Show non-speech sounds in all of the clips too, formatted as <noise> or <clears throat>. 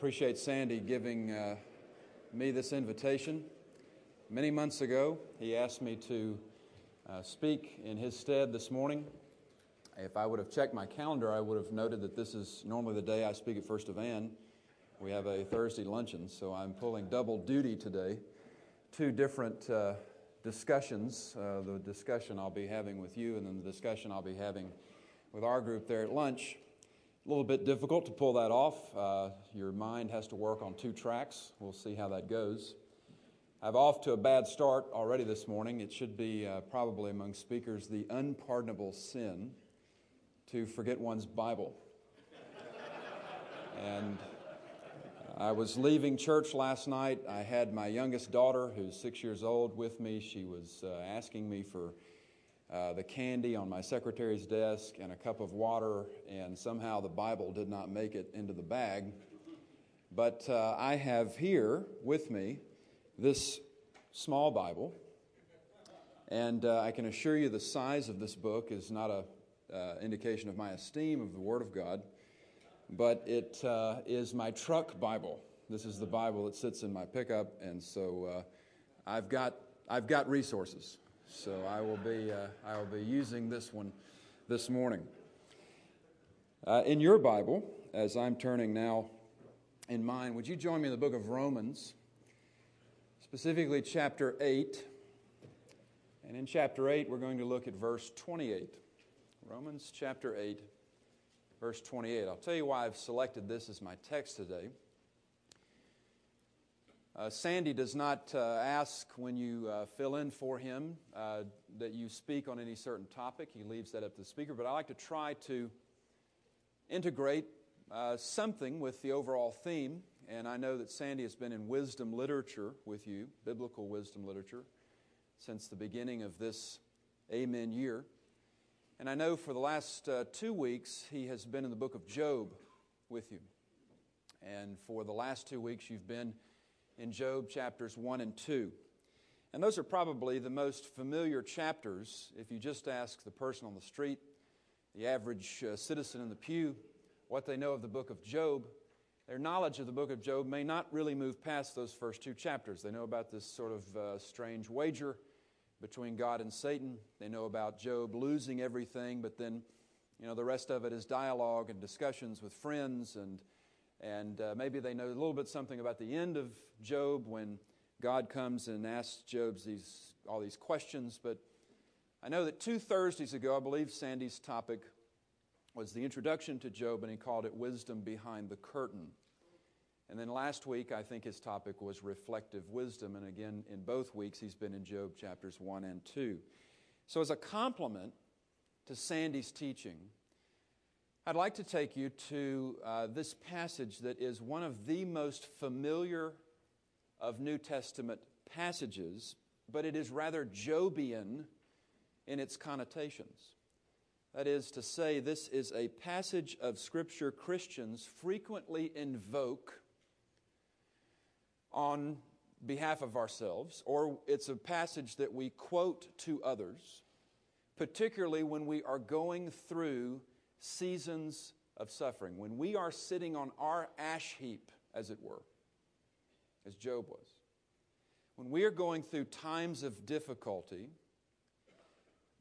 appreciate Sandy giving uh, me this invitation. Many months ago, he asked me to uh, speak in his stead this morning. If I would have checked my calendar, I would have noted that this is normally the day I speak at First of Ann. We have a Thursday luncheon, so I'm pulling double duty today. Two different uh, discussions uh, the discussion I'll be having with you, and then the discussion I'll be having with our group there at lunch. Little bit difficult to pull that off. Uh, your mind has to work on two tracks. We'll see how that goes. I've off to a bad start already this morning. It should be uh, probably among speakers the unpardonable sin to forget one's Bible. <laughs> and I was leaving church last night. I had my youngest daughter, who's six years old, with me. She was uh, asking me for uh, the candy on my secretary's desk and a cup of water, and somehow the Bible did not make it into the bag. But uh, I have here with me this small Bible, and uh, I can assure you the size of this book is not an uh, indication of my esteem of the Word of God, but it uh, is my truck Bible. This is the Bible that sits in my pickup, and so I've got I've got resources. So I will be, uh, I will be using this one this morning. Uh, in your Bible, as I'm turning now in mine, would you join me in the book of Romans, specifically chapter 8? And in chapter 8, we're going to look at verse 28. Romans chapter 8, verse 28. I'll tell you why I've selected this as my text today. Uh, Sandy does not uh, ask when you uh, fill in for him uh, that you speak on any certain topic. He leaves that up to the speaker. But I like to try to integrate something with the overall theme. And I know that Sandy has been in wisdom literature with you, biblical wisdom literature, since the beginning of this Amen year. And I know for the last uh, two weeks he has been in the book of Job with you. And for the last two weeks you've been in Job chapters 1 and 2. And those are probably the most familiar chapters if you just ask the person on the street, the average uh, citizen in the pew, what they know of the book of Job. Their knowledge of the book of Job may not really move past those first two chapters. They know about this sort of uh, strange wager between God and Satan. They know about Job losing everything, but then, you know, the rest of it is dialogue and discussions with friends and and uh, maybe they know a little bit something about the end of Job when God comes and asks Job these, all these questions. But I know that two Thursdays ago, I believe Sandy's topic was the introduction to Job, and he called it Wisdom Behind the Curtain. And then last week, I think his topic was reflective wisdom. And again, in both weeks, he's been in Job chapters 1 and 2. So, as a complement to Sandy's teaching, I'd like to take you to uh, this passage that is one of the most familiar of New Testament passages, but it is rather Jobian in its connotations. That is to say, this is a passage of Scripture Christians frequently invoke on behalf of ourselves, or it's a passage that we quote to others, particularly when we are going through seasons of suffering, when we are sitting on our ash heap, as it were, as Job was, when we are going through times of difficulty,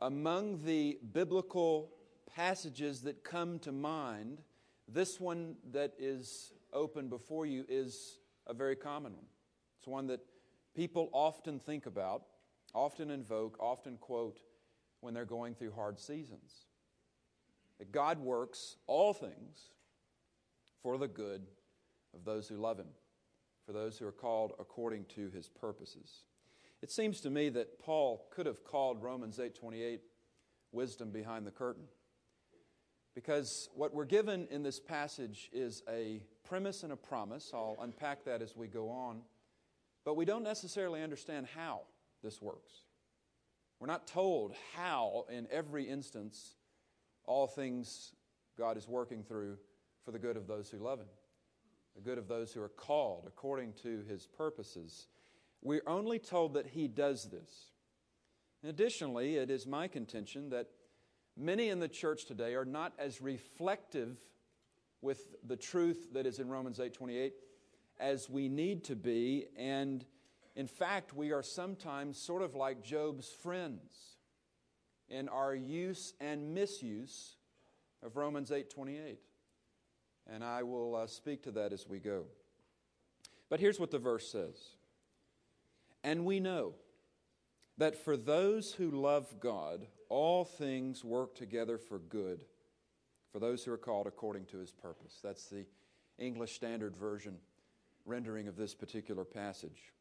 among the biblical passages that come to mind, this one that is open before you is a very common one. It's one that people often think about, often invoke, often quote when they're going through hard seasons that God works all things for the good of those who love Him, for those who are called according to His purposes. It seems to me that Paul could have called Romans 8:28 wisdom behind the curtain. Because what we're given in this passage is a premise and a promise. I'll unpack that as we go on. But we don't necessarily understand how this works. We're not told how, in every instance, all things God is working through for the good of those who love Him, the good of those who are called according to His purposes. We're only told that He does this. And additionally, it is my contention that many in the church today are not as reflective with the truth that is in Romans 8:28 as we need to be and in fact we are sometimes sort of like Job's friends in our use and misuse of Romans 8:28 and I will uh, speak to that as we go but here's what the verse says and we know that for those who love God all things work together for good for those who are called according to his purpose. That's the English Standard Version rendering of this particular passage.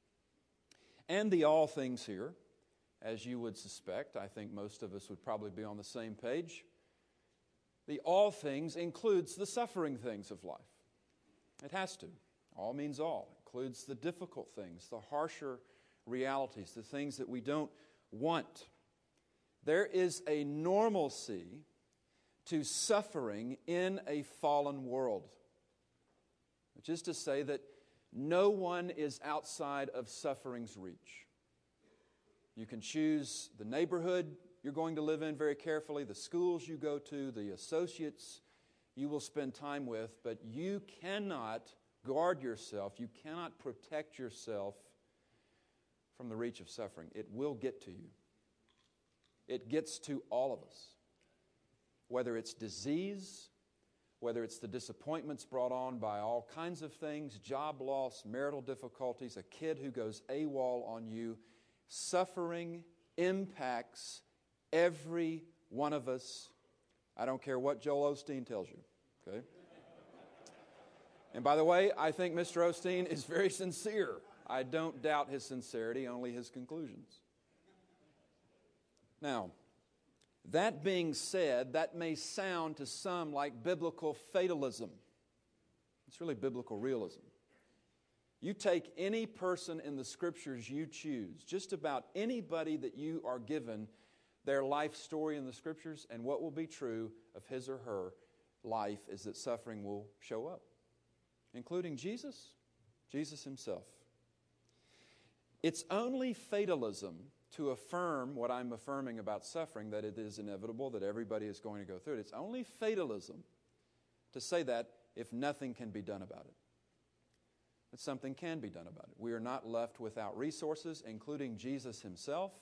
And the all things here, as you would suspect, I think most of us would probably be on the same page. The all things includes the suffering things of life. It has to. All means all. It includes the difficult things, the harsher realities, the things that we don't want. There is a normalcy to suffering in a fallen world, which is to say that no one is outside of suffering's reach. You can choose the neighborhood you're going to live in very carefully, the schools you go to, the associates you will spend time with, but you cannot guard yourself, you cannot protect yourself from the reach of suffering. It will get to you, it gets to all of us. Whether it's disease, whether it's the disappointments brought on by all kinds of things, job loss, marital difficulties, a kid who goes AWOL on you, suffering impacts every one of us. I don't care what Joel Osteen tells you, okay? And by the way, I think Mr. Osteen is very sincere. I don't doubt his sincerity, only his conclusions. Now, that being said, that may sound to some like biblical fatalism. It's really biblical realism. You take any person in the scriptures you choose, just about anybody that you are given their life story in the scriptures, and what will be true of his or her life is that suffering will show up, including Jesus, Jesus himself. It's only fatalism to affirm what I'm affirming about suffering, that it is inevitable, that everybody is going to go through it. It's only fatalism to say that if nothing can be done about it. That something can be done about it. We are not left without resources, including Jesus Himself,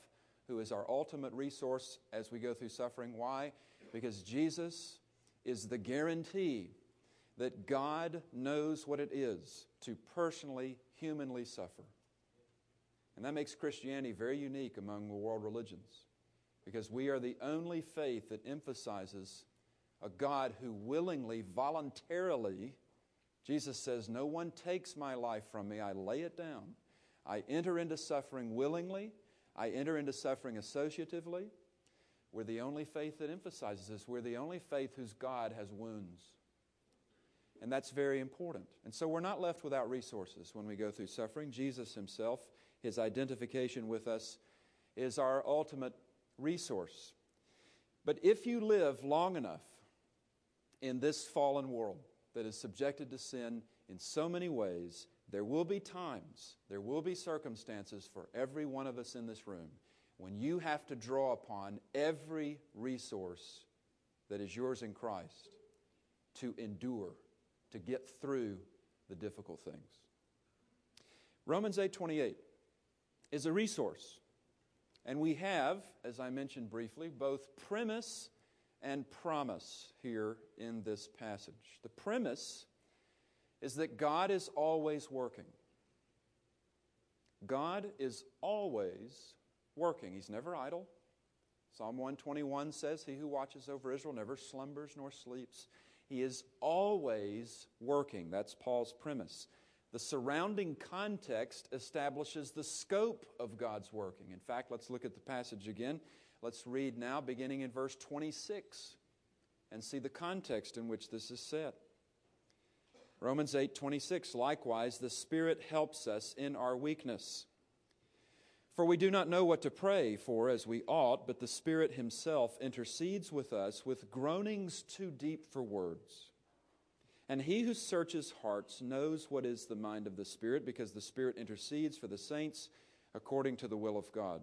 who is our ultimate resource as we go through suffering. Why? Because Jesus is the guarantee that God knows what it is to personally, humanly suffer. And that makes Christianity very unique among the world religions because we are the only faith that emphasizes a God who willingly, voluntarily, Jesus says, No one takes my life from me, I lay it down. I enter into suffering willingly, I enter into suffering associatively. We're the only faith that emphasizes this. We're the only faith whose God has wounds. And that's very important. And so we're not left without resources when we go through suffering. Jesus himself his identification with us is our ultimate resource. But if you live long enough in this fallen world that is subjected to sin in so many ways, there will be times, there will be circumstances for every one of us in this room when you have to draw upon every resource that is yours in Christ to endure, to get through the difficult things. Romans 8:28 is a resource. And we have, as I mentioned briefly, both premise and promise here in this passage. The premise is that God is always working. God is always working. He's never idle. Psalm 121 says, He who watches over Israel never slumbers nor sleeps. He is always working. That's Paul's premise. The surrounding context establishes the scope of God's working. In fact, let's look at the passage again. Let's read now, beginning in verse 26, and see the context in which this is said. Romans 8 26, likewise, the Spirit helps us in our weakness. For we do not know what to pray for as we ought, but the Spirit Himself intercedes with us with groanings too deep for words. And he who searches hearts knows what is the mind of the Spirit, because the Spirit intercedes for the saints according to the will of God.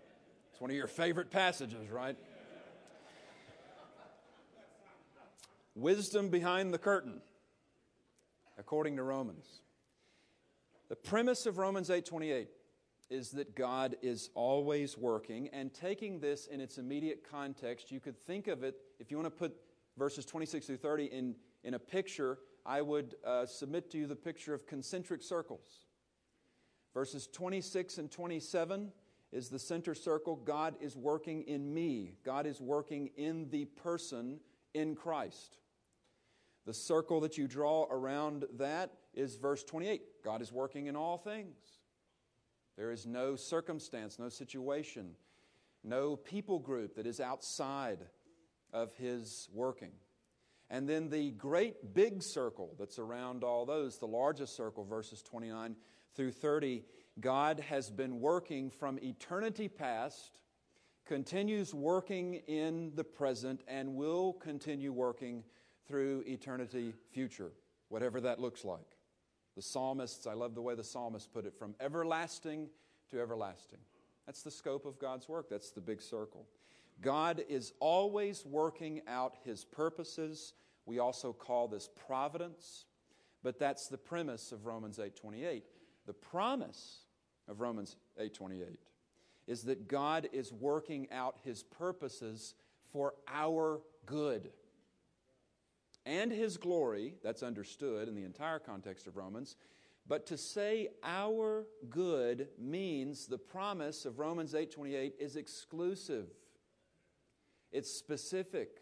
One of your favorite passages, right? Wisdom behind the curtain, according to Romans. The premise of Romans 8:28 is that God is always working and taking this in its immediate context, you could think of it if you want to put verses 26 through 30 in, in a picture, I would uh, submit to you the picture of concentric circles. Verses 26 and 27 is the center circle. God is working in me. God is working in the person in Christ. The circle that you draw around that is verse 28 God is working in all things. There is no circumstance, no situation, no people group that is outside of His working. And then the great big circle that's around all those, the largest circle, verses 29 through 30, God has been working from eternity past, continues working in the present, and will continue working through eternity future, whatever that looks like. The psalmists, I love the way the psalmist put it, from everlasting to everlasting. That's the scope of God's work, that's the big circle. God is always working out his purposes. We also call this providence, but that's the premise of Romans 8:28. The promise of Romans 8:28 is that God is working out his purposes for our good and his glory, that's understood in the entire context of Romans. But to say our good means the promise of Romans 8:28 is exclusive. It's specific.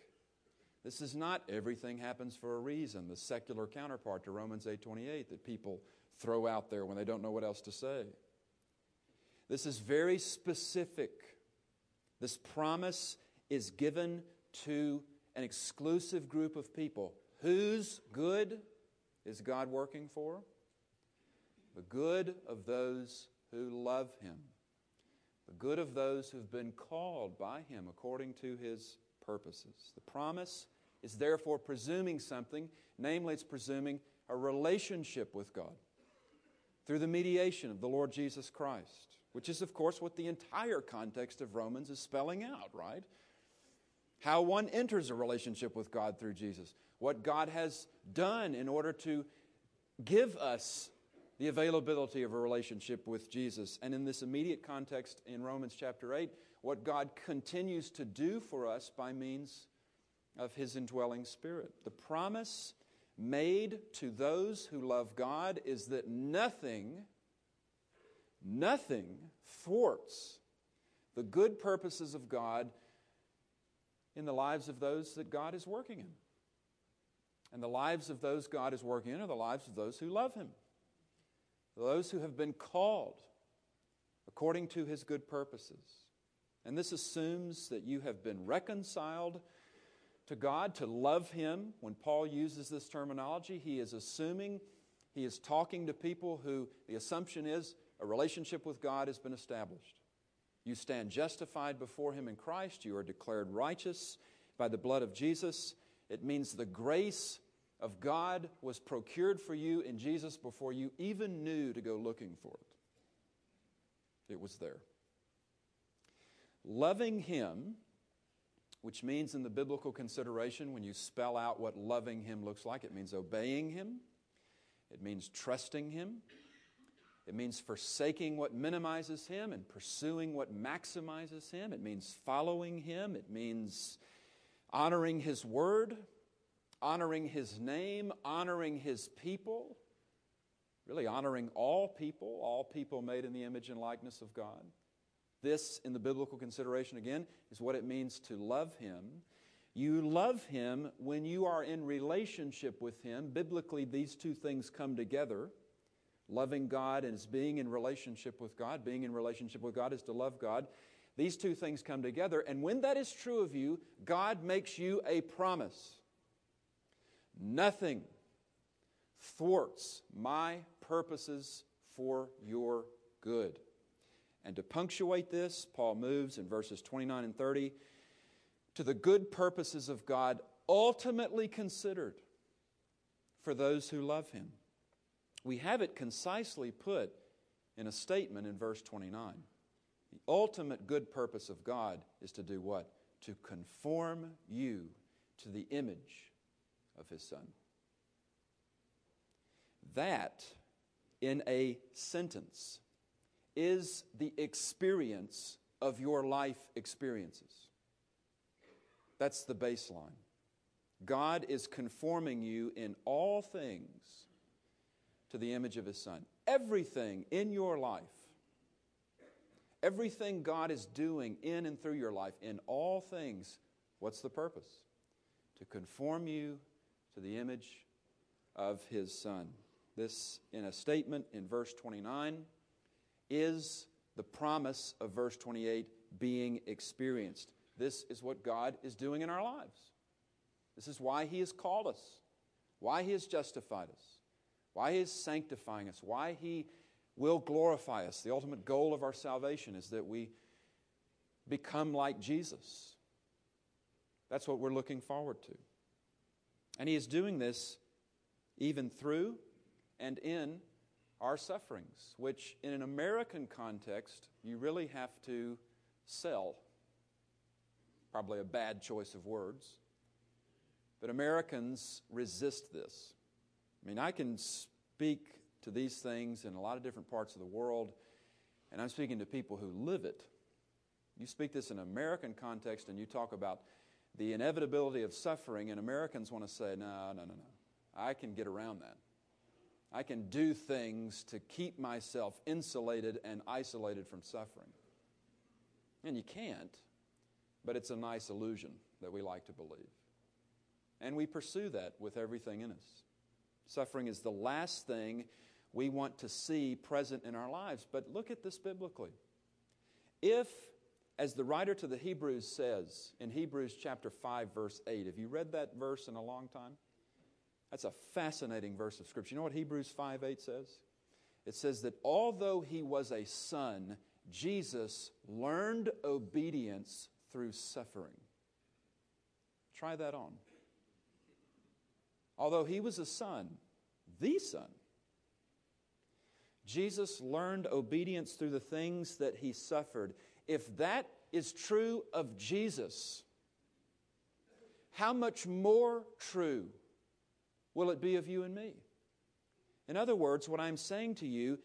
This is not everything happens for a reason, the secular counterpart to Romans 8:28 that people throw out there when they don't know what else to say. This is very specific. This promise is given to an exclusive group of people. Whose good is God working for? The good of those who love Him, the good of those who've been called by Him according to His purposes. The promise is therefore presuming something, namely, it's presuming a relationship with God through the mediation of the Lord Jesus Christ, which is, of course, what the entire context of Romans is spelling out, right? how one enters a relationship with God through Jesus, what God has done in order to give us the availability of a relationship with Jesus. And in this immediate context in Romans chapter 8, what God continues to do for us by means of His indwelling Spirit. The promise made to those who love God is that nothing, nothing thwarts the good purposes of God in the lives of those that God is working in. And the lives of those God is working in are the lives of those who love Him, those who have been called according to His good purposes. And this assumes that you have been reconciled to God, to love Him. When Paul uses this terminology, he is assuming, he is talking to people who the assumption is a relationship with God has been established. You stand justified before Him in Christ. You are declared righteous by the blood of Jesus. It means the grace of God was procured for you in Jesus before you even knew to go looking for it. It was there. Loving Him, which means in the biblical consideration, when you spell out what loving Him looks like, it means obeying Him, it means trusting Him, it means forsaking what minimizes him and pursuing what maximizes him. It means following him. It means honoring his word, honoring his name, honoring his people, really honoring all people, all people made in the image and likeness of God. This, in the biblical consideration again, is what it means to love him. You love him when you are in relationship with him. Biblically, these two things come together loving God and being in relationship with God. Being in relationship with God is to love God. These two things come together, and when that is true of you, God makes you a promise. Nothing thwarts my purposes for your good. And to punctuate this, Paul moves in verses 29 and 30 to the good purposes of God ultimately considered for those who love him. We have it concisely put in a statement in verse 29. The ultimate good purpose of God is to do what? To conform you to the image of his Son. That, in a sentence, is the experience of your life experiences. That's the baseline. God is conforming you in all things to the image of His Son. Everything in your life, everything God is doing in and through your life, in all things, what's the purpose? To conform you to the image of His Son. This, in a statement in verse 29, is the promise of verse 28 being experienced. This is what God is doing in our lives. This is why He has called us, why He has justified us, why He is sanctifying us, why He will glorify us. The ultimate goal of our salvation is that we become like Jesus. That's what we're looking forward to. And He is doing this even through and in our sufferings, which in an American context, you really have to sell. Probably a bad choice of words. But Americans resist this. I mean, I can speak to these things in a lot of different parts of the world, and I'm speaking to people who live it. You speak this in an American context and you talk about the inevitability of suffering, and Americans want to say, no, no, no, no. I can get around that. I can do things to keep myself insulated and isolated from suffering. And you can't, but it's a nice illusion that we like to believe. And we pursue that with everything in us. Suffering is the last thing we want to see present in our lives. But look at this biblically. If, as the writer to the Hebrews says in Hebrews chapter 5, verse 8, have you read that verse in a long time? That's a fascinating verse of Scripture. You know what Hebrews 5 8 says? It says that although he was a son, Jesus learned obedience through suffering. Try that on. Although he was a son, the son, Jesus learned obedience through the things that he suffered. If that is true of Jesus, how much more true will it be of you and me? In other words, what I'm saying to you,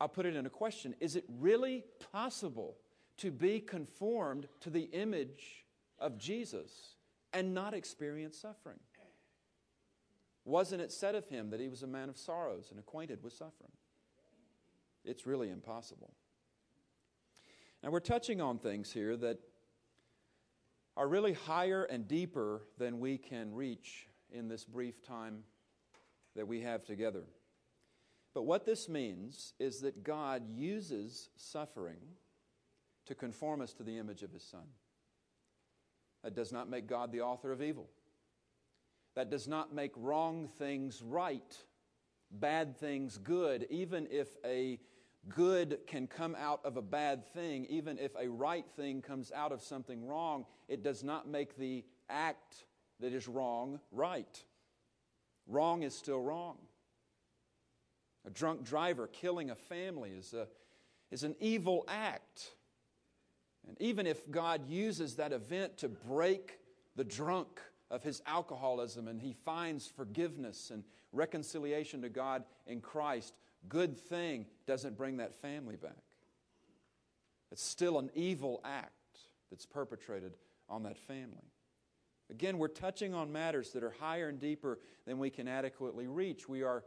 I'll put it in a question Is it really possible to be conformed to the image of Jesus and not experience suffering? Wasn't it said of him that he was a man of sorrows and acquainted with suffering? It's really impossible. Now, we're touching on things here that are really higher and deeper than we can reach in this brief time that we have together. But what this means is that God uses suffering to conform us to the image of His Son. That does not make God the author of evil. That does not make wrong things right, bad things good, even if a good can come out of a bad thing, even if a right thing comes out of something wrong, it does not make the act that is wrong right. Wrong is still wrong. A drunk driver killing a family is, a, is an evil act. And even if God uses that event to break the drunk of his alcoholism and he finds forgiveness and reconciliation to God in Christ, good thing doesn't bring that family back. It's still an evil act that's perpetrated on that family. Again, we're touching on matters that are higher and deeper than we can adequately reach. We are,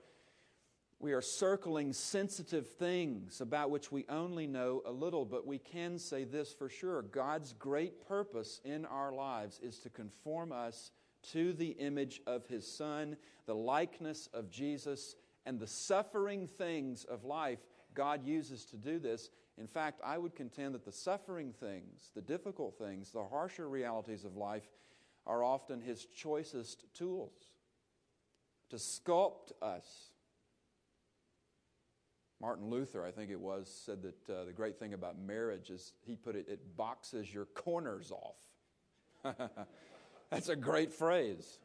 we are circling sensitive things about which we only know a little, but we can say this for sure God's great purpose in our lives is to conform us to the image of His Son, the likeness of Jesus, and the suffering things of life God uses to do this. In fact, I would contend that the suffering things, the difficult things, the harsher realities of life, are often his choicest tools to sculpt us. Martin Luther, I think it was, said that uh, the great thing about marriage is he put it, it boxes your corners off. <laughs> That's a great phrase.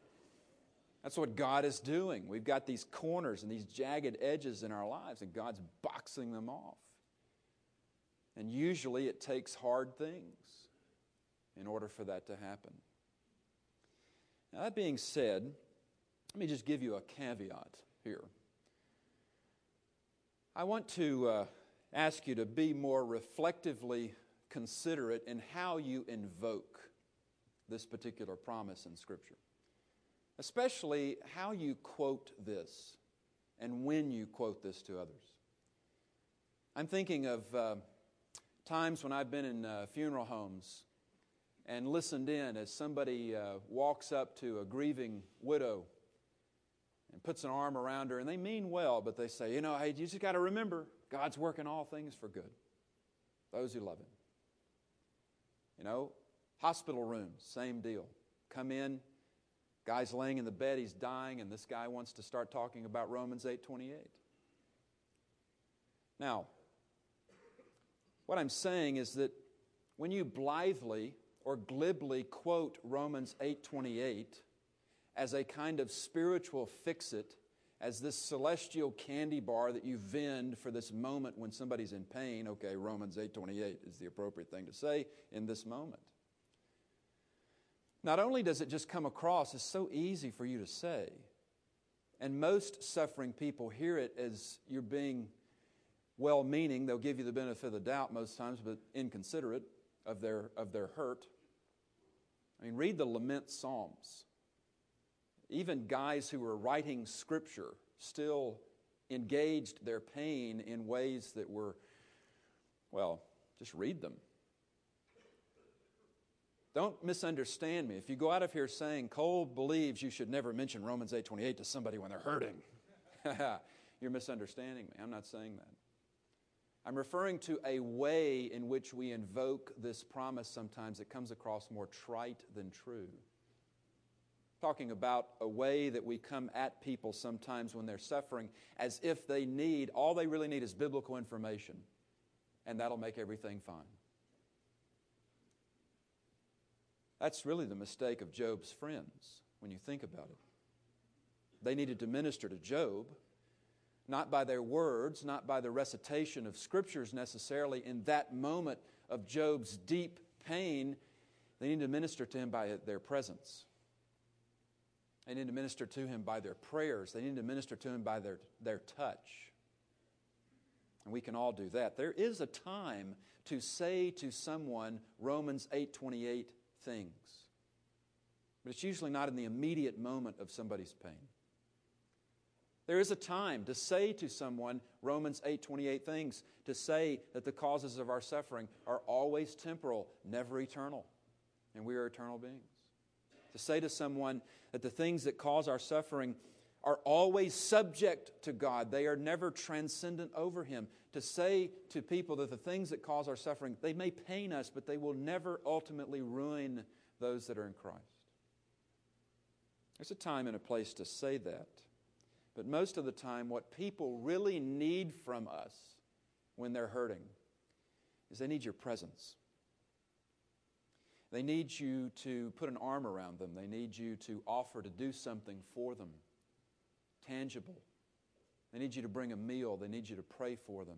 That's what God is doing. We've got these corners and these jagged edges in our lives, and God's boxing them off. And usually it takes hard things in order for that to happen. Now, that being said, let me just give you a caveat here. I want to uh, ask you to be more reflectively considerate in how you invoke this particular promise in Scripture, especially how you quote this and when you quote this to others. I'm thinking of uh, times when I've been in uh, funeral homes and listened in as somebody uh, walks up to a grieving widow and puts an arm around her, and they mean well, but they say, you know, hey, you just got to remember, God's working all things for good. Those who love Him. You know, hospital rooms, same deal. Come in, guy's laying in the bed, he's dying, and this guy wants to start talking about Romans 8:28. Now, what I'm saying is that when you blithely or glibly quote Romans 8:28 as a kind of spiritual fix-it, as this celestial candy bar that you vend for this moment when somebody's in pain, okay, Romans 8:28 is the appropriate thing to say in this moment. Not only does it just come across as so easy for you to say, and most suffering people hear it as you're being well meaning, they'll give you the benefit of the doubt most times, but inconsiderate of their, of their hurt. I mean, read the lament Psalms. Even guys who were writing scripture still engaged their pain in ways that were, well, just read them. Don't misunderstand me. If you go out of here saying Cole believes you should never mention Romans 8:28 to somebody when they're hurting, <laughs> you're misunderstanding me. I'm not saying that. I'm referring to a way in which we invoke this promise sometimes that comes across more trite than true. Talking about a way that we come at people sometimes when they're suffering as if they need, all they really need is biblical information, and that'll make everything fine. That's really the mistake of Job's friends when you think about it. They needed to minister to Job not by their words, not by the recitation of scriptures necessarily in that moment of Job's deep pain. They need to minister to him by their presence. They need to minister to him by their prayers. They need to minister to him by their, their touch. And we can all do that. There is a time to say to someone Romans 8:28 things. But it's usually not in the immediate moment of somebody's pain. There is a time to say to someone Romans 8:28 things, to say that the causes of our suffering are always temporal, never eternal, and we are eternal beings. To say to someone that the things that cause our suffering are always subject to God. They are never transcendent over him. To say to people that the things that cause our suffering, they may pain us, but they will never ultimately ruin those that are in Christ. There's a time and a place to say that. But most of the time, what people really need from us when they're hurting is they need your presence. They need you to put an arm around them. They need you to offer to do something for them, tangible. They need you to bring a meal. They need you to pray for them.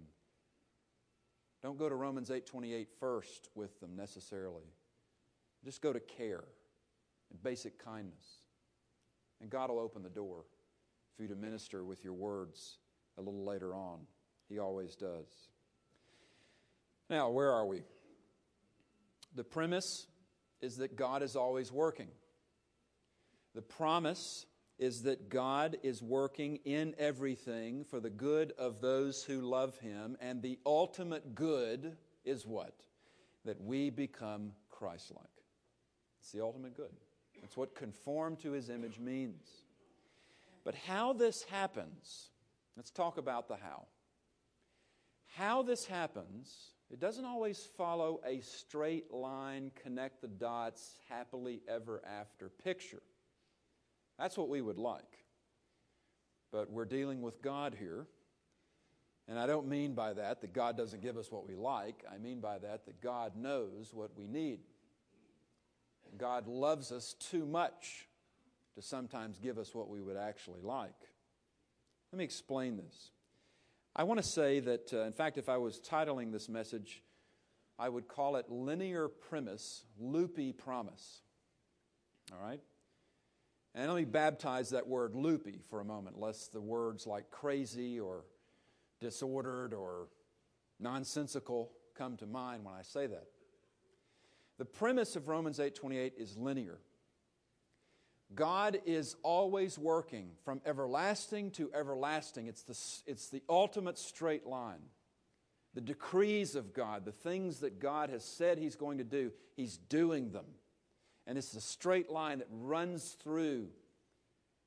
Don't go to Romans 8:28 first with them necessarily. Just go to care and basic kindness. And God will open the door for you to minister with your words a little later on. He always does. Now, where are we? The premise is that God is always working. The promise is that God is working in everything for the good of those who love Him, and the ultimate good is what? That we become Christ like. It's the ultimate good. That's what conform to His image means. But how this happens, let's talk about the how. How this happens, it doesn't always follow a straight line, connect the dots, happily ever after picture. That's what we would like. but we're dealing with God here. And I don't mean by that that God doesn't give us what we like. I mean by that that God knows what we need. God loves us too much to sometimes give us what we would actually like. Let me explain this. I want to say that, uh, in fact, if I was titling this message, I would call it Linear Premise, Loopy Promise. All right? And let me baptize that word loopy for a moment, lest the words like crazy or disordered or nonsensical come to mind when I say that. The premise of Romans 8:28 is linear. God is always working from everlasting to everlasting. It's the, it's the ultimate straight line. The decrees of God, the things that God has said He's going to do, He's doing them. And it's a straight line that runs through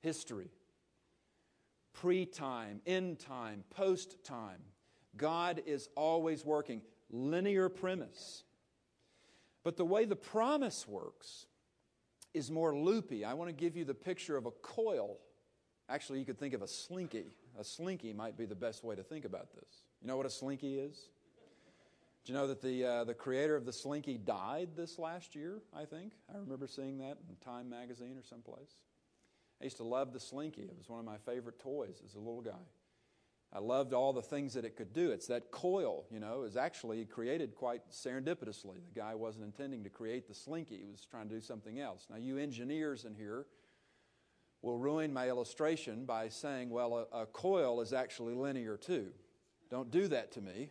history pre time, end time, post time. God is always working. Linear premise. But the way the promise works is more loopy. I want to give you the picture of a coil. Actually, you could think of a slinky. A slinky might be the best way to think about this. You know what a slinky is? Do you know that the, uh, the creator of the slinky died this last year, I think? I remember seeing that in Time magazine or someplace. I used to love the Slinky. It was one of my favorite toys as a little guy. I loved all the things that it could do. It's that coil, you know, is actually created quite serendipitously. The guy wasn't intending to create the Slinky, he was trying to do something else. Now, you engineers in here will ruin my illustration by saying, well, a, a coil is actually linear too. Don't do that to me.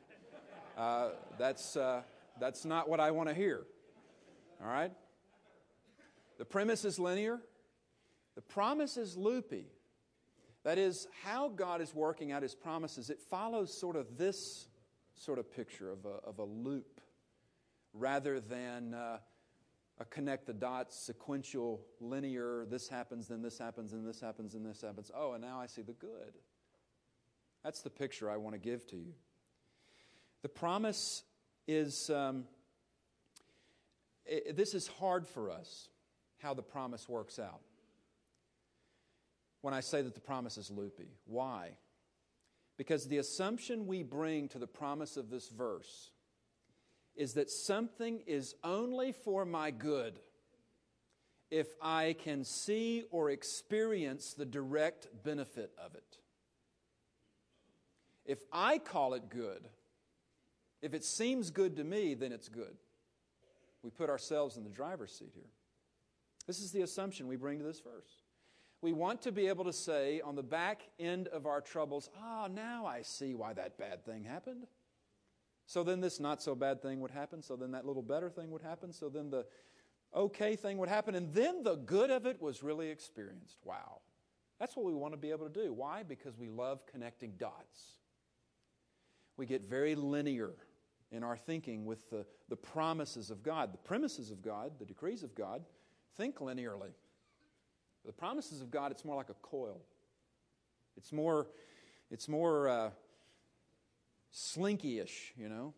Uh, that's, uh, that's not what I want to hear. All right? The premise is linear. The promise is loopy. That is, how God is working out his promises, it follows sort of this sort of picture of a, of a loop rather than uh, a connect the dots, sequential, linear, this happens, then this happens, and this happens, and this happens. Oh, and now I see the good. That's the picture I want to give to you. The promise is, um, it, this is hard for us, how the promise works out when I say that the promise is loopy. Why? Because the assumption we bring to the promise of this verse is that something is only for my good if I can see or experience the direct benefit of it. If I call it good, if it seems good to me, then it's good. We put ourselves in the driver's seat here. This is the assumption we bring to this verse we want to be able to say on the back end of our troubles, ah, oh, now I see why that bad thing happened. So then this not so bad thing would happen. So then that little better thing would happen. So then the okay thing would happen. And then the good of it was really experienced. Wow. That's what we want to be able to do. Why? Because we love connecting dots. We get very linear in our thinking with the, the promises of God, the premises of God, the decrees of God. Think linearly. The promises of God, it's more like a coil. It's more, it's more uh, slinky-ish, you know.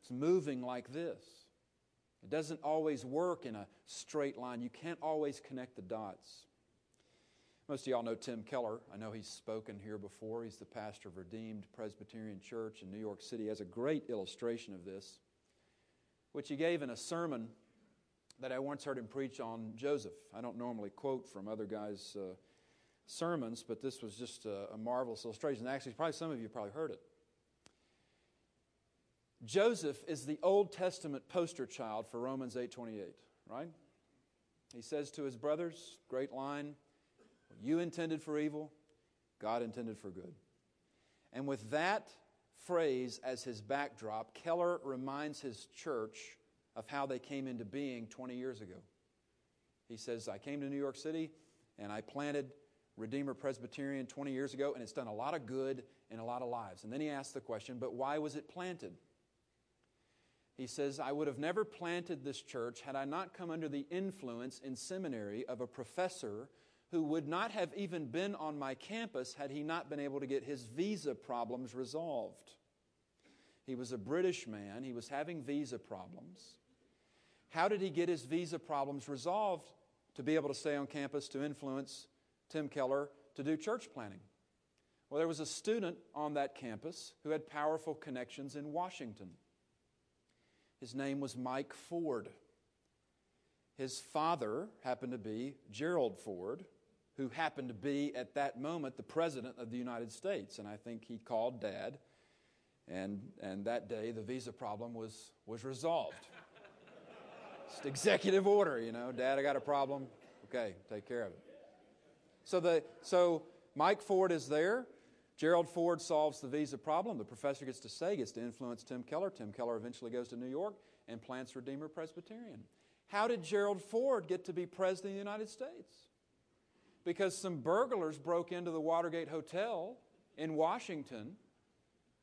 It's moving like this. It doesn't always work in a straight line. You can't always connect the dots. Most of y'all know Tim Keller. I know he's spoken here before. He's the pastor of Redeemer Presbyterian Church in New York City. He has a great illustration of this, which he gave in a sermon that I once heard him preach on Joseph. I don't normally quote from other guys' uh, sermons, but this was just a, a marvelous illustration. Actually, probably some of you probably heard it. Joseph is the Old Testament poster child for Romans 8:28, right? He says to his brothers, great line, you intended for evil, God intended for good. And with that phrase as his backdrop, Keller reminds his church of how they came into being 20 years ago. He says, I came to New York City and I planted Redeemer Presbyterian 20 years ago, and it's done a lot of good in a lot of lives. And then he asked the question, but why was it planted? He says, I would have never planted this church had I not come under the influence in seminary of a professor who would not have even been on my campus had he not been able to get his visa problems resolved. He was a British man, he was having visa problems. How did he get his visa problems resolved to be able to stay on campus to influence Tim Keller to do church planting? Well, there was a student on that campus who had powerful connections in Washington. His name was Mike Ford. His father happened to be Gerald Ford, who happened to be at that moment the President of the United States. And I think he called Dad, and, and that day the visa problem was, was resolved. Executive order, you know, Dad, I got a problem. Okay, take care of it. So, the, so Mike Ford is there. Gerald Ford solves the visa problem. The professor gets to say, gets to influence Tim Keller. Tim Keller eventually goes to New York and plants Redeemer Presbyterian. How did Gerald Ford get to be president of the United States? Because some burglars broke into the Watergate Hotel in Washington,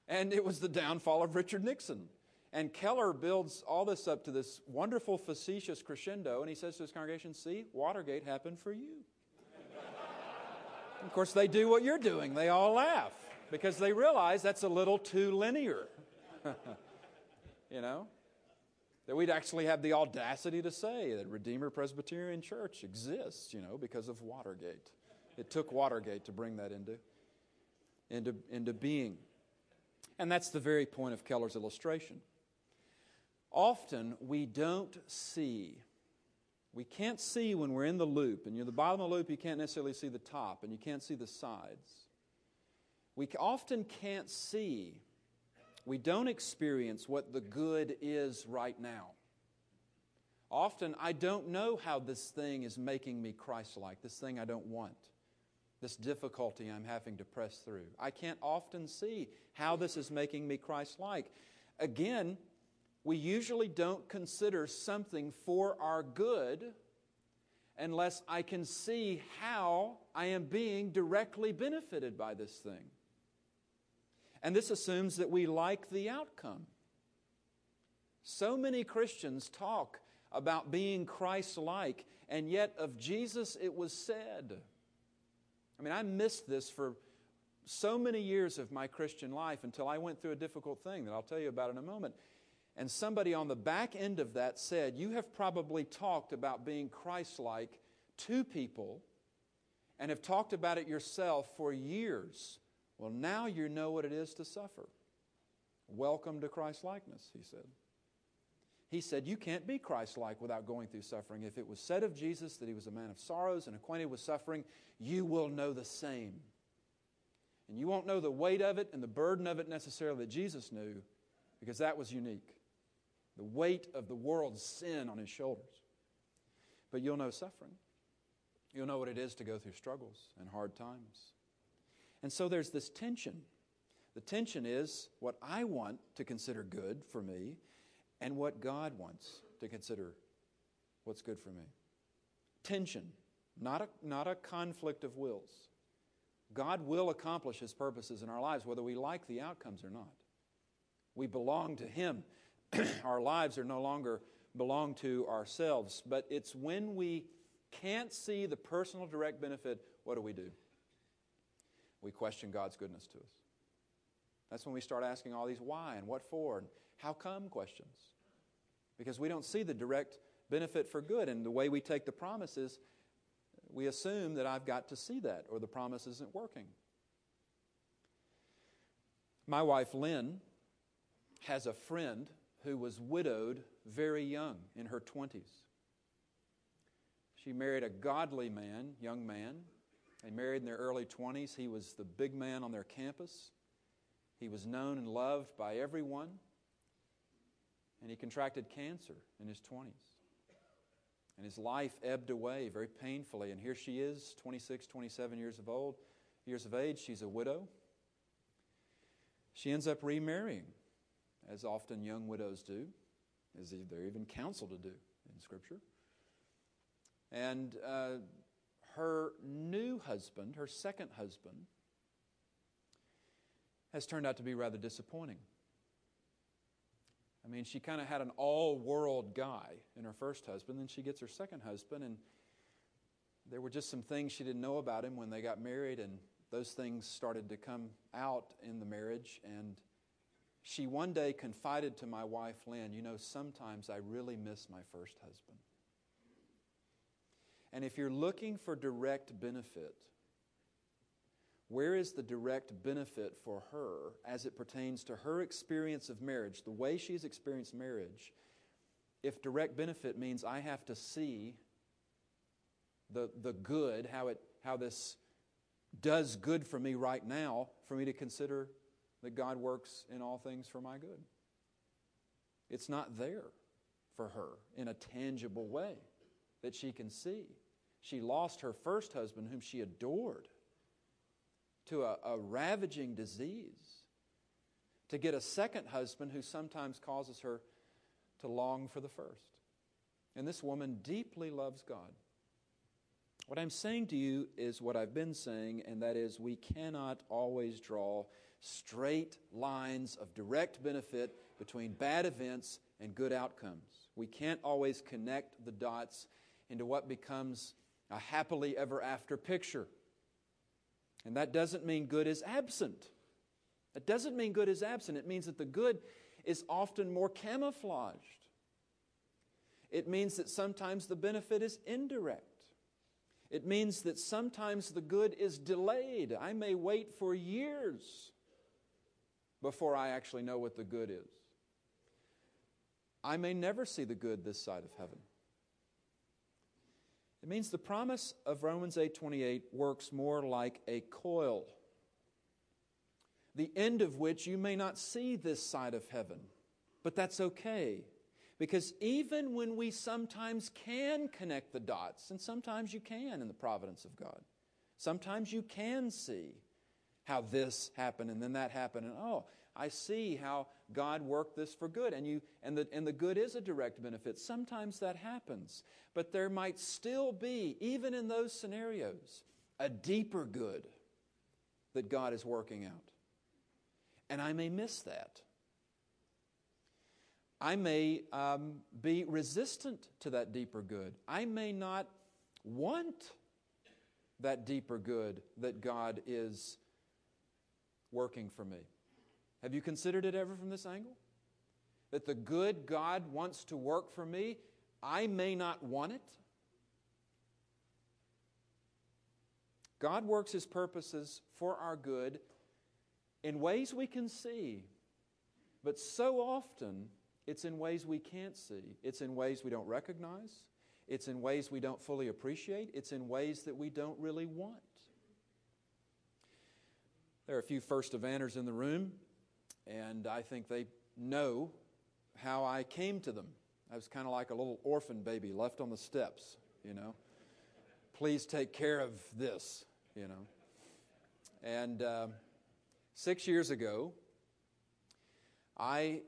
and it was the downfall of Richard Nixon. And Keller builds all this up to this wonderful, facetious crescendo, and he says to his congregation, See, Watergate happened for you. of course, they do what you're doing. They all laugh because they realize that's a little too linear. <laughs> you know? That we'd actually have the audacity to say that Redeemer Presbyterian Church exists, you know, because of Watergate. It took Watergate to bring that into, into, into being. And that's the very point of Keller's illustration. Often we don't see, we can't see when we're in the loop, and you're the bottom of the loop, you can't necessarily see the top, and you can't see the sides. We often can't see, we don't experience what the good is right now. Often I don't know how this thing is making me Christ like, this thing I don't want, this difficulty I'm having to press through. I can't often see how this is making me Christ like. Again, we usually don't consider something for our good unless I can see how I am being directly benefited by this thing. And this assumes that we like the outcome. So many Christians talk about being Christ like, and yet of Jesus it was said. I mean, I missed this for so many years of my Christian life until I went through a difficult thing that I'll tell you about in a moment. And somebody on the back end of that said, You have probably talked about being Christ like to people and have talked about it yourself for years. Well, now you know what it is to suffer. Welcome to Christ likeness, he said. He said, You can't be Christ like without going through suffering. If it was said of Jesus that he was a man of sorrows and acquainted with suffering, you will know the same. And you won't know the weight of it and the burden of it necessarily that Jesus knew because that was unique the weight of the world's sin on his shoulders. But you'll know suffering. You'll know what it is to go through struggles and hard times. And so there's this tension. The tension is what I want to consider good for me and what God wants to consider what's good for me. Tension, not a, not a conflict of wills. God will accomplish His purposes in our lives, whether we like the outcomes or not. We belong to Him. <clears throat> our lives are no longer belong to ourselves. But it's when we can't see the personal direct benefit, what do we do? We question God's goodness to us. That's when we start asking all these why and what for and how come questions. Because we don't see the direct benefit for good. And the way we take the promise is we assume that I've got to see that or the promise isn't working. My wife, Lynn, has a friend who was widowed very young, in her 20s. She married a godly man, young man. They married in their early 20s. He was the big man on their campus. He was known and loved by everyone. And he contracted cancer in his 20s. And his life ebbed away very painfully. And here she is, 26, 27 years of old, years of age. She's a widow. She ends up remarrying as often young widows do, as they're even counseled to do in Scripture. And uh, her new husband, her second husband, has turned out to be rather disappointing. I mean, she kind of had an all world guy in her first husband, then she gets her second husband, and there were just some things she didn't know about him when they got married, and those things started to come out in the marriage, and she one day confided to my wife, Lynn, you know, sometimes I really miss my first husband. And if you're looking for direct benefit, Where is the direct benefit for her as it pertains to her experience of marriage, the way she's experienced marriage? If direct benefit means I have to see the, the good, how, it, how this does good for me right now, for me to consider that God works in all things for my good. It's not there for her in a tangible way that she can see. She lost her first husband, whom she adored, to a, a ravaging disease, to get a second husband who sometimes causes her to long for the first. And this woman deeply loves God. What I'm saying to you is what I've been saying, and that is we cannot always draw straight lines of direct benefit between bad events and good outcomes. We can't always connect the dots into what becomes a happily ever after picture. And that doesn't mean good is absent. It doesn't mean good is absent. It means that the good is often more camouflaged. It means that sometimes the benefit is indirect. It means that sometimes the good is delayed. I may wait for years before I actually know what the good is. I may never see the good this side of heaven. It means the promise of Romans 8:28 works more like a coil, the end of which you may not see this side of heaven, but that's okay. Because even when we sometimes can connect the dots, and sometimes you can in the providence of God, sometimes you can see how this happened and then that happened, and oh, I see how God worked this for good. And, you, and, the, and the good is a direct benefit. Sometimes that happens. But there might still be, even in those scenarios, a deeper good that God is working out. And I may miss that. I may um, be resistant to that deeper good. I may not want that deeper good that God is working for me. Have you considered it ever from this angle? That the good God wants to work for me, I may not want it. God works His purposes for our good in ways we can see, but so often it's in ways we can't see. It's in ways we don't recognize. It's in ways we don't fully appreciate. It's in ways that we don't really want. There are a few First Evanners in the room and I think they know how I came to them. I was kind of like a little orphan baby left on the steps, you know. Please take care of this, you know. And uh, six years ago, I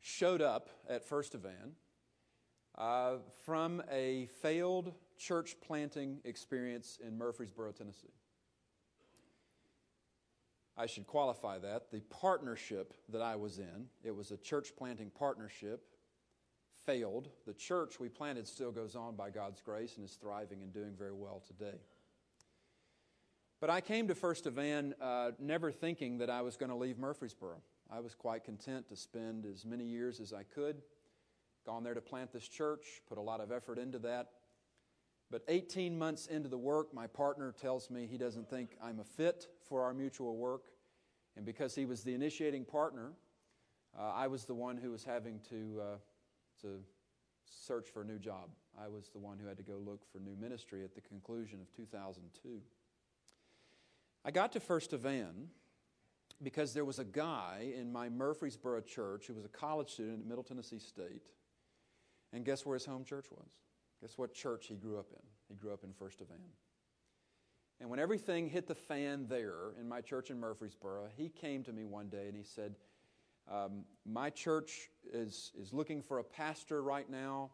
showed up at First Evan uh, from a failed church planting experience in Murfreesboro, Tennessee. I should qualify that. The partnership that I was in, it was a church planting partnership, failed. The church we planted still goes on by God's grace and is thriving and doing very well today. But I came to First Evan uh, never thinking that I was going to leave Murfreesboro. I was quite content to spend as many years as I could. Gone there to plant this church, put a lot of effort into that. But 18 months into the work, my partner tells me he doesn't think I'm a fit for our mutual work. And because he was the initiating partner, uh, I was the one who was having to, uh, to search for a new job. I was the one who had to go look for new ministry at the conclusion of 2002. I got to First Evan because there was a guy in my Murfreesboro church who was a college student at Middle Tennessee State. And guess where his home church was? Guess what church he grew up in? He grew up in First of Evan. And when everything hit the fan there in my church in Murfreesboro, he came to me one day and he said, um, My church is, is looking for a pastor right now,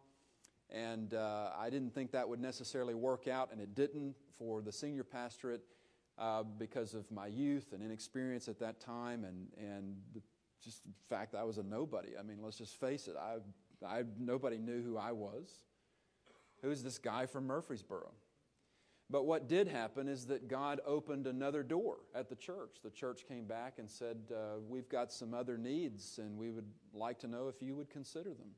and uh, I didn't think that would necessarily work out, and it didn't for the senior pastorate uh, because of my youth and inexperience at that time, and, and the, just the fact that I was a nobody. I mean, let's just face it, I, I, nobody knew who I was. Who's this guy from Murfreesboro? But what did happen is that God opened another door at the church. The church came back and said, uh, We've got some other needs, and we would like to know if you would consider them.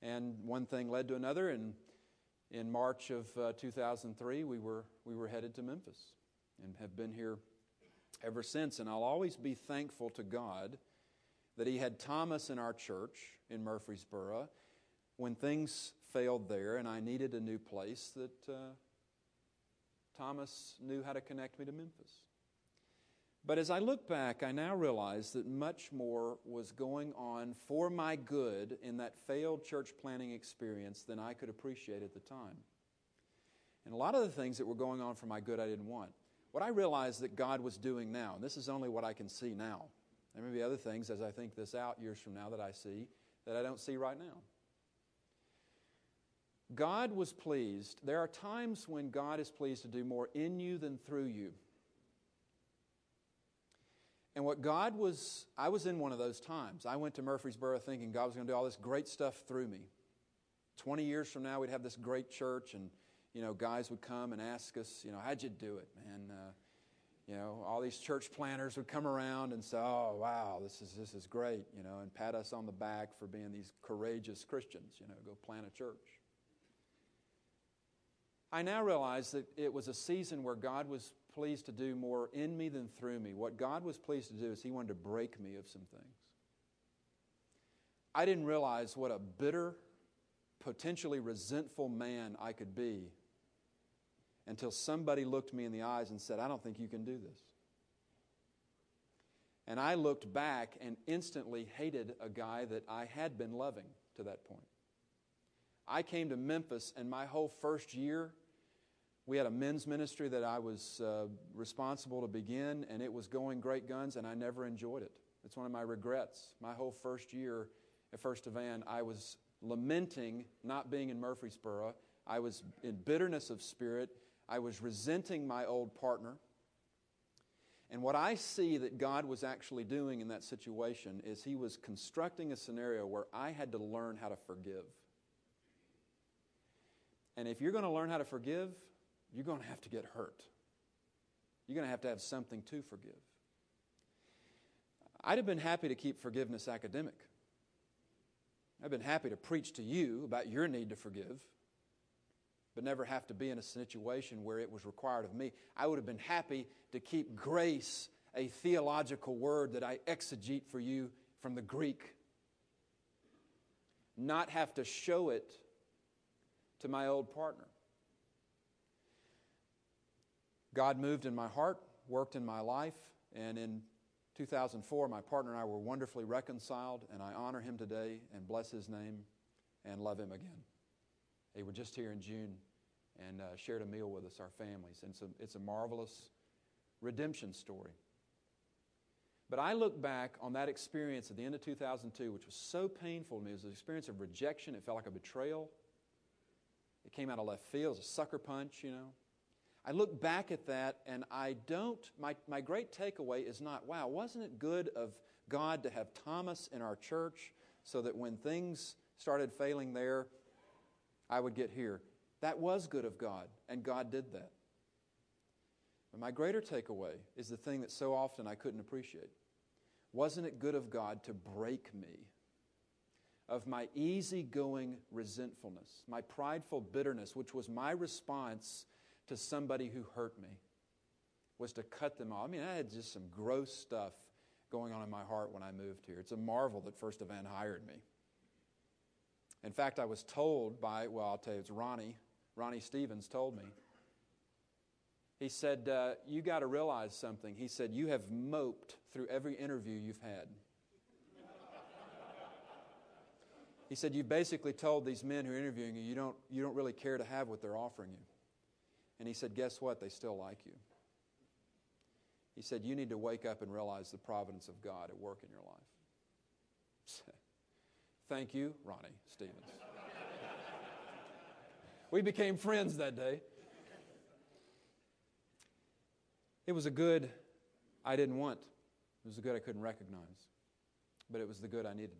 And one thing led to another, and in March of uh, 2003, we were, we were headed to Memphis and have been here ever since. And I'll always be thankful to God that He had Thomas in our church in Murfreesboro when things failed there and I needed a new place, that uh, Thomas knew how to connect me to Memphis. But as I look back, I now realize that much more was going on for my good in that failed church planting experience than I could appreciate at the time. And a lot of the things that were going on for my good I didn't want. What I realized that God was doing now, and this is only what I can see now. There may be other things as I think this out years from now that I see that I don't see right now. God was pleased. There are times when God is pleased to do more in you than through you. And what God was, I was in one of those times. I went to Murfreesboro thinking God was going to do all this great stuff through me. 20 years from now, we'd have this great church, and, you know, guys would come and ask us, you know, how'd you do it, man? Uh, you know, all these church planters would come around and say, oh, wow, this is, this is great, you know, and pat us on the back for being these courageous Christians, you know, go plant a church. I now realize that it was a season where God was pleased to do more in me than through me. What God was pleased to do is He wanted to break me of some things. I didn't realize what a bitter, potentially resentful man I could be until somebody looked me in the eyes and said, I don't think you can do this. And I looked back and instantly hated a guy that I had been loving to that point. I came to Memphis, and my whole first year, we had a men's ministry that I was uh, responsible to begin, and it was going great guns, and I never enjoyed it. It's one of my regrets. My whole first year at First Evan, I was lamenting not being in Murfreesboro. I was in bitterness of spirit. I was resenting my old partner. And what I see that God was actually doing in that situation is He was constructing a scenario where I had to learn how to forgive. And if you're going to learn how to forgive, you're going to have to get hurt. You're going to have to have something to forgive. I'd have been happy to keep forgiveness academic. I've been happy to preach to you about your need to forgive, but never have to be in a situation where it was required of me. I would have been happy to keep grace a theological word that I exegete for you from the Greek, not have to show it to my old partner. God moved in my heart, worked in my life, and in 2004, my partner and I were wonderfully reconciled, and I honor him today and bless his name and love him again. They were just here in June and uh, shared a meal with us, our families. And it's a, it's a marvelous redemption story. But I look back on that experience at the end of 2002, which was so painful to me. It was an experience of rejection. It felt like a betrayal. It came out of left field. It was a sucker punch, you know. I look back at that and I don't, my, my great takeaway is not, wow, wasn't it good of God to have Thomas in our church so that when things started failing there, I would get here? That was good of God, and God did that. But my greater takeaway is the thing that so often I couldn't appreciate. Wasn't it good of God to break me of my easygoing resentfulness, my prideful bitterness, which was my response to somebody who hurt me was to cut them off. I mean, I had just some gross stuff going on in my heart when I moved here. It's a marvel that First Evan hired me. In fact, I was told by, well, I'll tell you, it's Ronnie. Ronnie Stevens told me. He said, uh, You got to realize something. He said, You have moped through every interview you've had. he said, You basically told these men who are interviewing you, you don't, you don't really care to have what they're offering you. And he said, Guess what? They still like you. He said, You need to wake up and realize the providence of God at work in your life. <laughs> Thank you, Ronnie Stevens. <laughs> we became friends that day. It was a good I didn't want, it was a good I couldn't recognize, but it was the good I needed.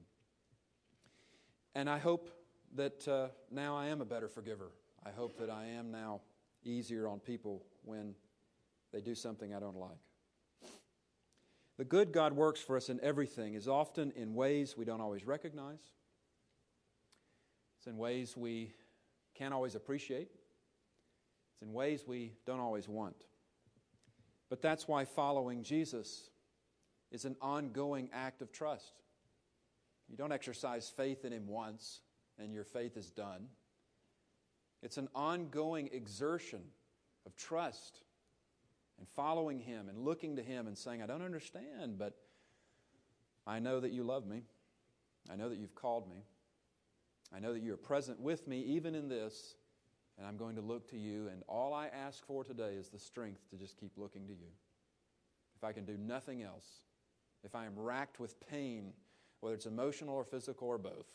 And I hope that uh, now I am a better forgiver. I hope that I am now easier on people when they do something I don't like. The good God works for us in everything is often in ways we don't always recognize. It's in ways we can't always appreciate. It's in ways we don't always want. But that's why following Jesus is an ongoing act of trust. You don't exercise faith in Him once and your faith is done. It's an ongoing exertion of trust and following Him and looking to Him and saying, I don't understand, but I know that you love me. I know that you've called me. I know that you are present with me even in this, and I'm going to look to you. And all I ask for today is the strength to just keep looking to you. If I can do nothing else, if I am racked with pain, whether it's emotional or physical or both,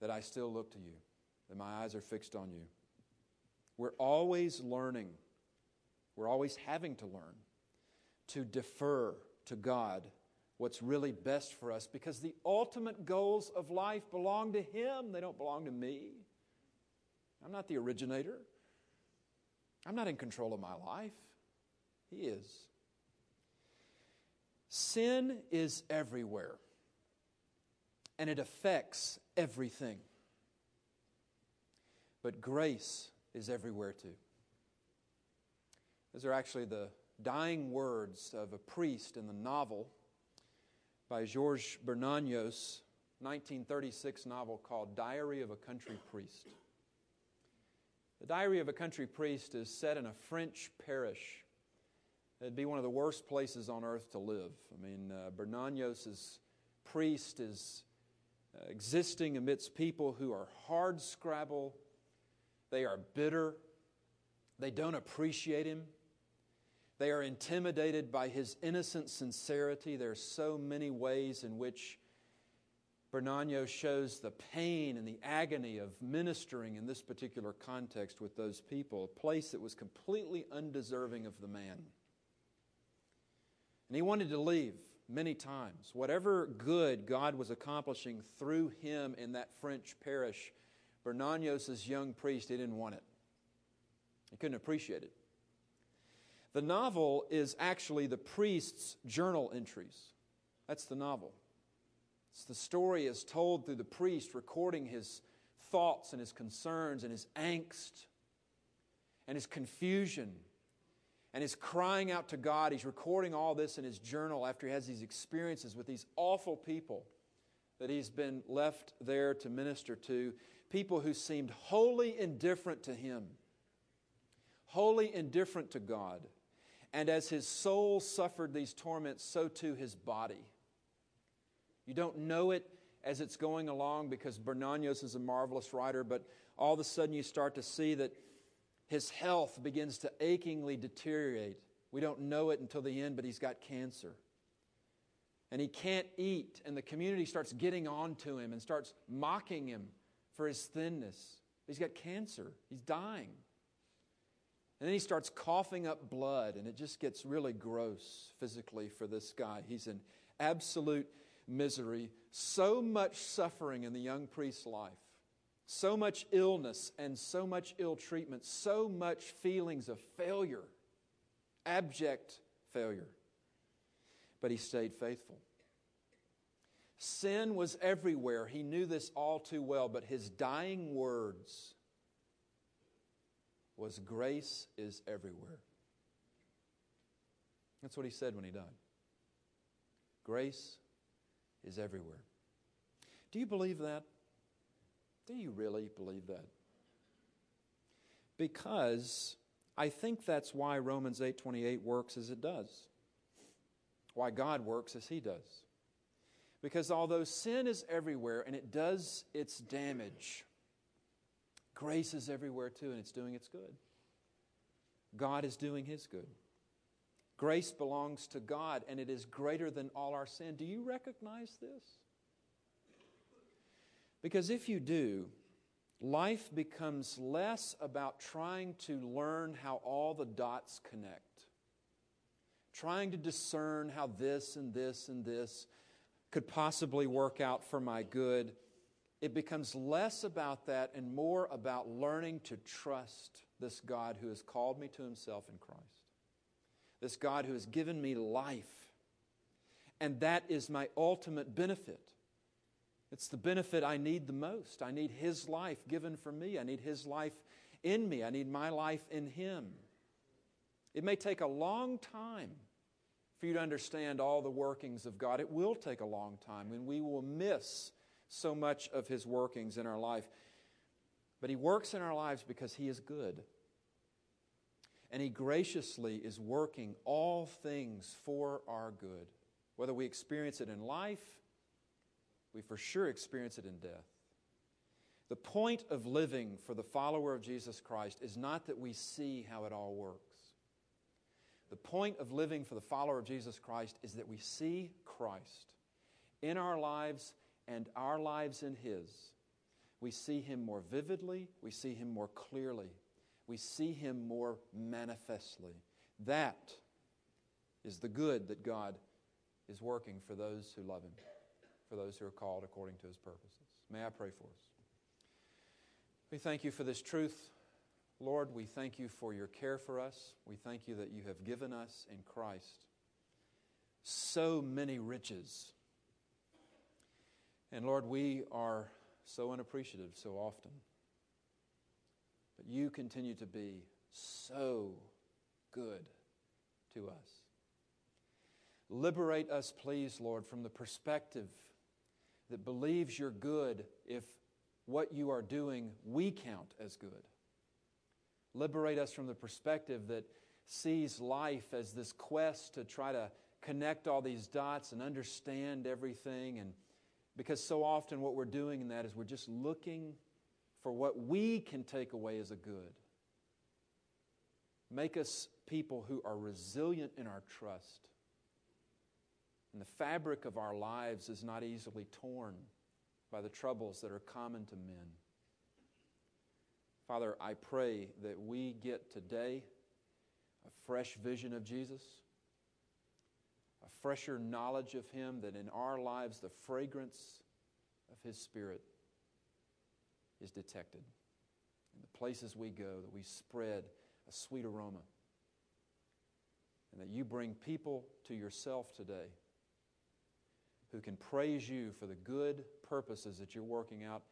that I still look to you, that my eyes are fixed on you. We're always learning, we're always having to learn to defer to God what's really best for us because the ultimate goals of life belong to Him, they don't belong to me. I'm not the originator. I'm not in control of my life. He is. Sin is everywhere, and it affects everything. But grace is everywhere too. Those are actually the dying words of a priest in the novel by Georges Bernanos, 1936 novel called Diary of a Country Priest. The Diary of a Country Priest is set in a French parish. It'd be one of the worst places on earth to live. I mean, uh, Bernanos' priest is uh, existing amidst people who are hard scrabble, they are bitter, they don't appreciate him. They are intimidated by his innocent sincerity. There are so many ways in which Bernanos shows the pain and the agony of ministering in this particular context with those people, a place that was completely undeserving of the man. And he wanted to leave many times. Whatever good God was accomplishing through him in that French parish, Bernanos' young priest, he didn't want it. He couldn't appreciate it. The novel is actually the priest's journal entries. That's the novel. It's the story is told through the priest recording his thoughts and his concerns and his angst and his confusion and his crying out to God. He's recording all this in his journal after he has these experiences with these awful people that he's been left there to minister to, people who seemed wholly indifferent to him, wholly indifferent to God. And as his soul suffered these torments, so too his body. You don't know it as it's going along because Bernanos is a marvelous writer, but all of a sudden you start to see that his health begins to achingly deteriorate. We don't know it until the end, but he's got cancer. And he can't eat, and the community starts getting on to him and starts mocking him for his thinness. He's got cancer, he's dying. And then he starts coughing up blood, and it just gets really gross physically for this guy. He's in absolute misery, so much suffering in the young priest's life, so much illness and so much ill treatment, so much feelings of failure, abject failure. But he stayed faithful. Sin was everywhere. He knew this all too well, but his dying words was grace is everywhere. That's what he said when he died. Grace is everywhere. Do you believe that? Do you really believe that? Because I think that's why Romans 8:28 works as it does. Why God works as he does. Because although sin is everywhere and it does its damage, grace is everywhere too and it's doing its good. God is doing his good. Grace belongs to God and it is greater than all our sin. Do you recognize this? Because if you do, life becomes less about trying to learn how all the dots connect, trying to discern how this and this and this could possibly work out for my good. It becomes less about that and more about learning to trust this God who has called me to himself in Christ this God who has given me life. And that is my ultimate benefit. It's the benefit I need the most. I need His life given for me. I need His life in me. I need my life in Him. It may take a long time for you to understand all the workings of God. It will take a long time, and we will miss so much of His workings in our life. But He works in our lives because He is good. And He graciously is working all things for our good. Whether we experience it in life, we for sure experience it in death. The point of living for the follower of Jesus Christ is not that we see how it all works. The point of living for the follower of Jesus Christ is that we see Christ in our lives and our lives in His. We see Him more vividly, we see Him more clearly, we see Him more manifestly. That is the good that God is working for those who love Him, for those who are called according to His purposes. May I pray for us? We thank you for this truth. Lord, we thank you for your care for us. We thank you that you have given us in Christ so many riches. And Lord, we are so unappreciative so often. But you continue to be so good to us. Liberate us, please, Lord, from the perspective that believes you're good if what you are doing we count as good. Liberate us from the perspective that sees life as this quest to try to connect all these dots and understand everything. And because so often what we're doing in that is we're just looking for what we can take away as a good. Make us people who are resilient in our trust. And the fabric of our lives is not easily torn by the troubles that are common to men. Father, I pray that we get today a fresh vision of Jesus, a fresher knowledge of Him, that in our lives the fragrance of His Spirit is detected. In the places we go, that we spread a sweet aroma. And that you bring people to yourself today who can praise you for the good purposes that you're working out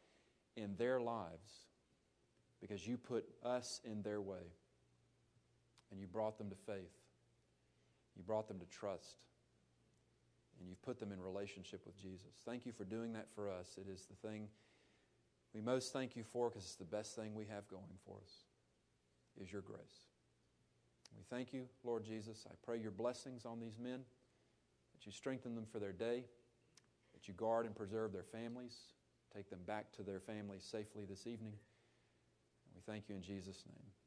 in their lives because you put us in their way and you brought them to faith. You brought them to trust. And you've put them in relationship with Jesus. Thank you for doing that for us. It is the thing we most thank you for because it's the best thing we have going for us is your grace. We thank you, Lord Jesus. I pray your blessings on these men, that you strengthen them for their day, that you guard and preserve their families, take them back to their families safely this evening. We thank you in Jesus' name.